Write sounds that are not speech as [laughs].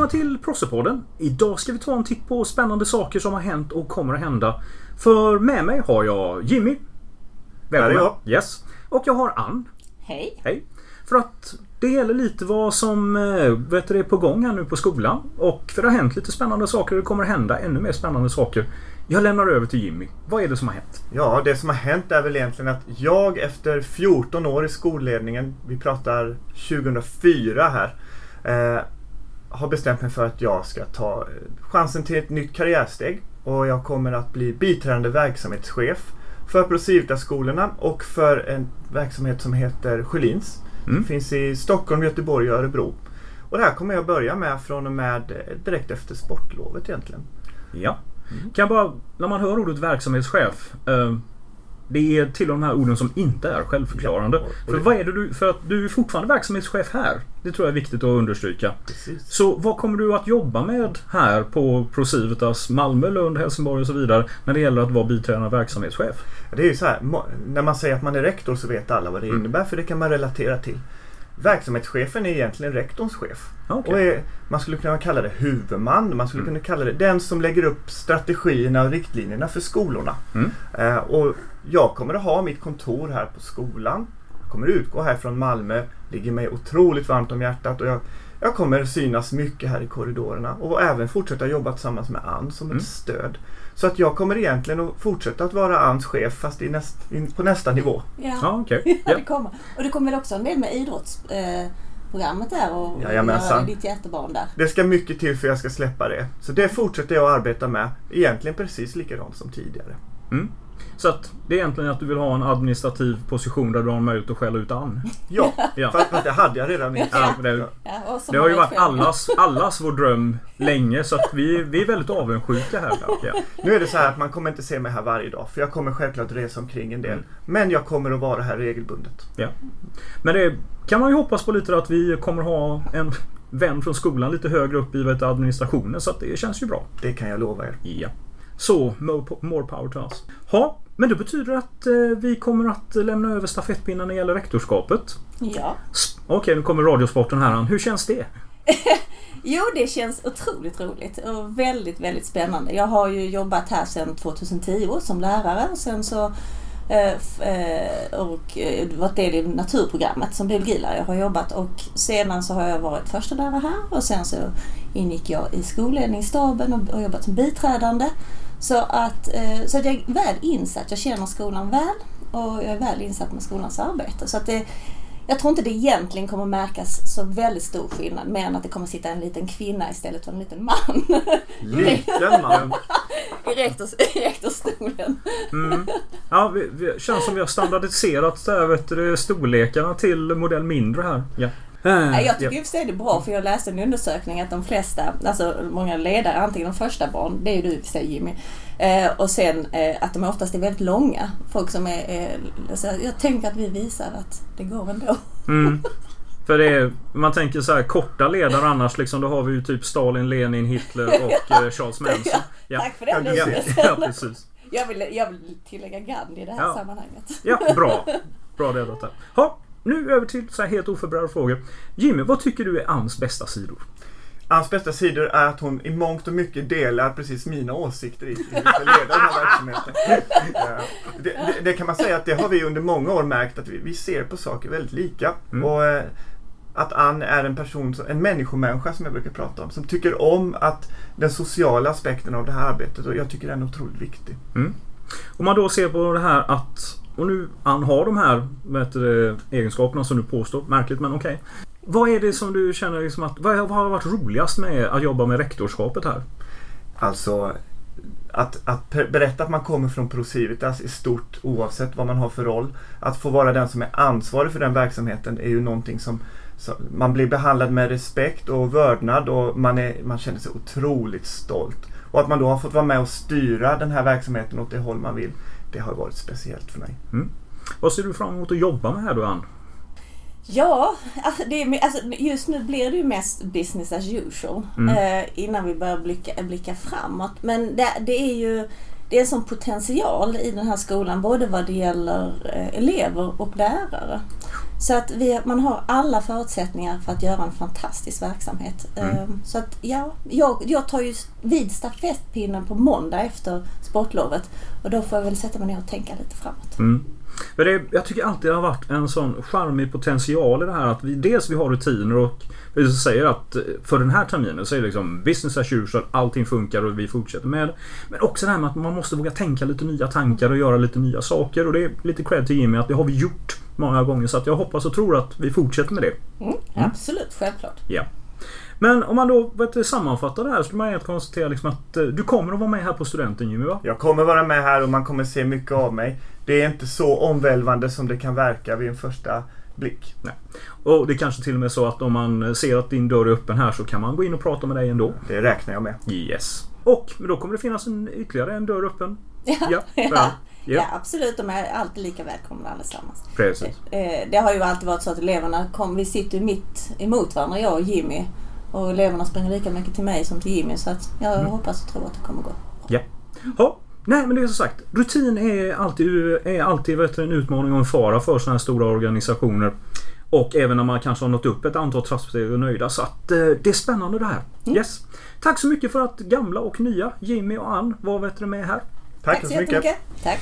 Välkomna till Prossepodden. Idag ska vi ta en titt på spännande saker som har hänt och kommer att hända. För med mig har jag Jimmy. Välkommen. Där är jag. Yes. Och jag har Ann. Hej. Hej. För att det gäller lite vad som eh, vet du, är på gång här nu på skolan. Och för det har hänt lite spännande saker och det kommer att hända ännu mer spännande saker. Jag lämnar över till Jimmy. Vad är det som har hänt? Ja, det som har hänt är väl egentligen att jag efter 14 år i skolledningen, vi pratar 2004 här, eh, har bestämt mig för att jag ska ta eh, chansen till ett nytt karriärsteg. Och jag kommer att bli biträdande verksamhetschef för Procivitas-skolorna och för en verksamhet som heter Sjölins. Mm. Finns i Stockholm, Göteborg och Örebro. Och det här kommer jag börja med från och med eh, direkt efter sportlovet egentligen. Ja. Mm. Kan bara, när man hör ordet verksamhetschef. Eh, det är till de här orden som inte är självförklarande. Ja, för vad är det du, för att du är fortfarande verksamhetschef här. Det tror jag är viktigt att understryka. Precis. Så vad kommer du att jobba med här på Procivitas Malmö, Lund, Helsingborg och så vidare när det gäller att vara biträdande verksamhetschef? Det är ju så här, när man säger att man är rektor så vet alla vad det mm. innebär för det kan man relatera till. Verksamhetschefen är egentligen rektorns chef. Okay. Och är, man skulle kunna kalla det huvudman. Man skulle mm. kunna kalla det den som lägger upp strategierna och riktlinjerna för skolorna. Mm. Eh, och jag kommer att ha mitt kontor här på skolan. Jag kommer utgå här från Malmö. Ligger mig otroligt varmt om hjärtat. Och jag, jag kommer synas mycket här i korridorerna. Och även fortsätta jobba tillsammans med Ann som mm. ett stöd. Så att jag kommer egentligen att fortsätta att vara Anns chef fast i näst, in, på nästa nivå. Ja, ja okay. [laughs] ja. det kommer. Och det kommer väl också en del med idrottsprogrammet där och Jajamensan. göra ditt hjärtebarn där. Det ska mycket till för att jag ska släppa det. Så det fortsätter jag att arbeta med. Egentligen precis likadant som tidigare. Mm. Så att det är egentligen att du vill ha en administrativ position där du har möjlighet att skälla ut Ann. [laughs] Ja, ja. För, för det hade jag redan ja, det, ja, det har ju varit allas, allas vår dröm länge så att vi, vi är väldigt avundsjuka här. Ja. Nu är det så här att man kommer inte se mig här varje dag för jag kommer självklart resa omkring en del. Mm. Men jag kommer att vara här regelbundet. Ja. Men det kan man ju hoppas på lite att vi kommer ha en vän från skolan lite högre upp i administrationen så att det känns ju bra. Det kan jag lova er. Ja. Så, more power to us. Ha, men det betyder att eh, vi kommer att lämna över stafettpinnen när det gäller rektorskapet. Ja. Okej, okay, nu kommer Radiosporten här. Hur känns det? [laughs] jo, det känns otroligt roligt och väldigt, väldigt spännande. Jag har ju jobbat här sedan 2010 som lärare. Sen så Eh, eh, och eh, varit del i naturprogrammet som biologilärare. Jag har jobbat och sedan så har jag varit första lärare här och sen så ingick jag i skolledningsstaben och jobbat som biträdande. Så att, så att jag är väl insatt. Jag känner skolan väl och jag är väl insatt med skolans arbete. Så att det, jag tror inte det egentligen kommer märkas så väldigt stor skillnad mer än att det kommer sitta en liten kvinna istället för en liten man. [laughs] Liten man? [laughs] I rektors, rektorsstolen. Mm. Ja, vi, vi, känns som vi har standardiserat vet du, storlekarna till modell mindre här. Ja. Uh, jag tycker i och för sig det är bra för jag läste en undersökning att de flesta, alltså många ledare, antingen de första barn, det är ju du i och för sig Jimmy, eh, och sen eh, att de oftast är väldigt långa. Folk som är, eh, så jag tänker att vi visar att det går ändå. Mm. [laughs] För det är, man tänker så här korta ledare annars liksom, då har vi ju typ Stalin, Lenin, Hitler och [laughs] eh, Charles Manson. Ja. Tack för den ja, ja, precis. Jag vill, jag vill tillägga Gandhi i det här ja. sammanhanget. Ja, bra. [laughs] Bra det där. Ha, nu över till så helt oförberedda frågor. Jimmy, vad tycker du är Anns bästa sidor? Anns bästa sidor är att hon i mångt och mycket delar precis mina åsikter i hur vi ska leda den här verksamheten. [laughs] Det, det, det, kan man säga att det har vi under många år märkt att vi, vi ser på saker väldigt lika. Mm. Och eh, att Ann är en person, en människomänniska som jag brukar prata om. Som tycker om att den sociala aspekten av det här arbetet och jag tycker den är otroligt viktig. Mm. Om man då ser på det här att och nu han har de här du, egenskaperna som du påstår. Märkligt men okej. Okay. Vad är det som du känner liksom att... Vad har varit roligast med att jobba med rektorskapet här? Alltså att, att berätta att man kommer från Procivitas i stort oavsett vad man har för roll. Att få vara den som är ansvarig för den verksamheten är ju någonting som, som man blir behandlad med respekt och vördnad och man, är, man känner sig otroligt stolt. Och att man då har fått vara med och styra den här verksamheten åt det håll man vill det har varit speciellt för mig. Mm. Vad ser du fram emot att jobba med här då Ann? Ja, alltså, det, alltså just nu blir det ju mest business as usual mm. eh, innan vi börjar blicka, blicka framåt. Men det, det, är ju det är en sån potential i den här skolan både vad det gäller eh, elever och lärare. Så att vi, man har alla förutsättningar för att göra en fantastisk verksamhet. Mm. Ehm, Så att ja, jag, jag tar ju vid stafettpinnen på måndag efter sportlovet. Och då får jag väl sätta mig ner och tänka lite framåt. Mm. Men det, jag tycker alltid det har varit en sån charmig potential i det här att vi dels vi har rutiner och vi säger att eh, för den här terminen så är det liksom business as usual, allting funkar och vi fortsätter med det. Men också det här med att man måste våga tänka lite nya tankar och göra lite nya saker och det är lite cred till Jimmy att det har vi gjort många gånger så att jag hoppas och tror att vi fortsätter med det. Mm, Absolut, självklart. Ja. Men om man då vet, sammanfattar det här så skulle man helt konstatera liksom att eh, du kommer att vara med här på studenten Jimmy va? Jag kommer vara med här och man kommer se mycket av mig. Det är inte så omvälvande som det kan verka vid en första blick. Nej. Och det är kanske till och med så att om man ser att din dörr är öppen här så kan man gå in och prata med dig ändå. Det räknar jag med. Yes. Och då kommer det finnas en, ytterligare en dörr öppen. Ja, Ja, [laughs] ja, ja. ja. absolut. De är alltid lika välkomna allesammans. Precis. Eh, Det har ju alltid varit så att eleverna kom, vi sitter ju mitt emot varandra, jag och Jimmy. Och eleverna springer lika mycket till mig som till Jimmy. Så att jag Mm. hoppas och tror att det kommer gå. Ja. ja. Nej men det är som sagt. Rutin är alltid, är alltid vet en utmaning och en fara för sådana här stora organisationer. Och även när man kanske har nått upp ett antal trappsteg och nöjda. Så att eh, det är spännande det här. Yes. Tack så mycket för att gamla och nya Jimmy och Ann var vet med här. Tack, så mycket. Tack.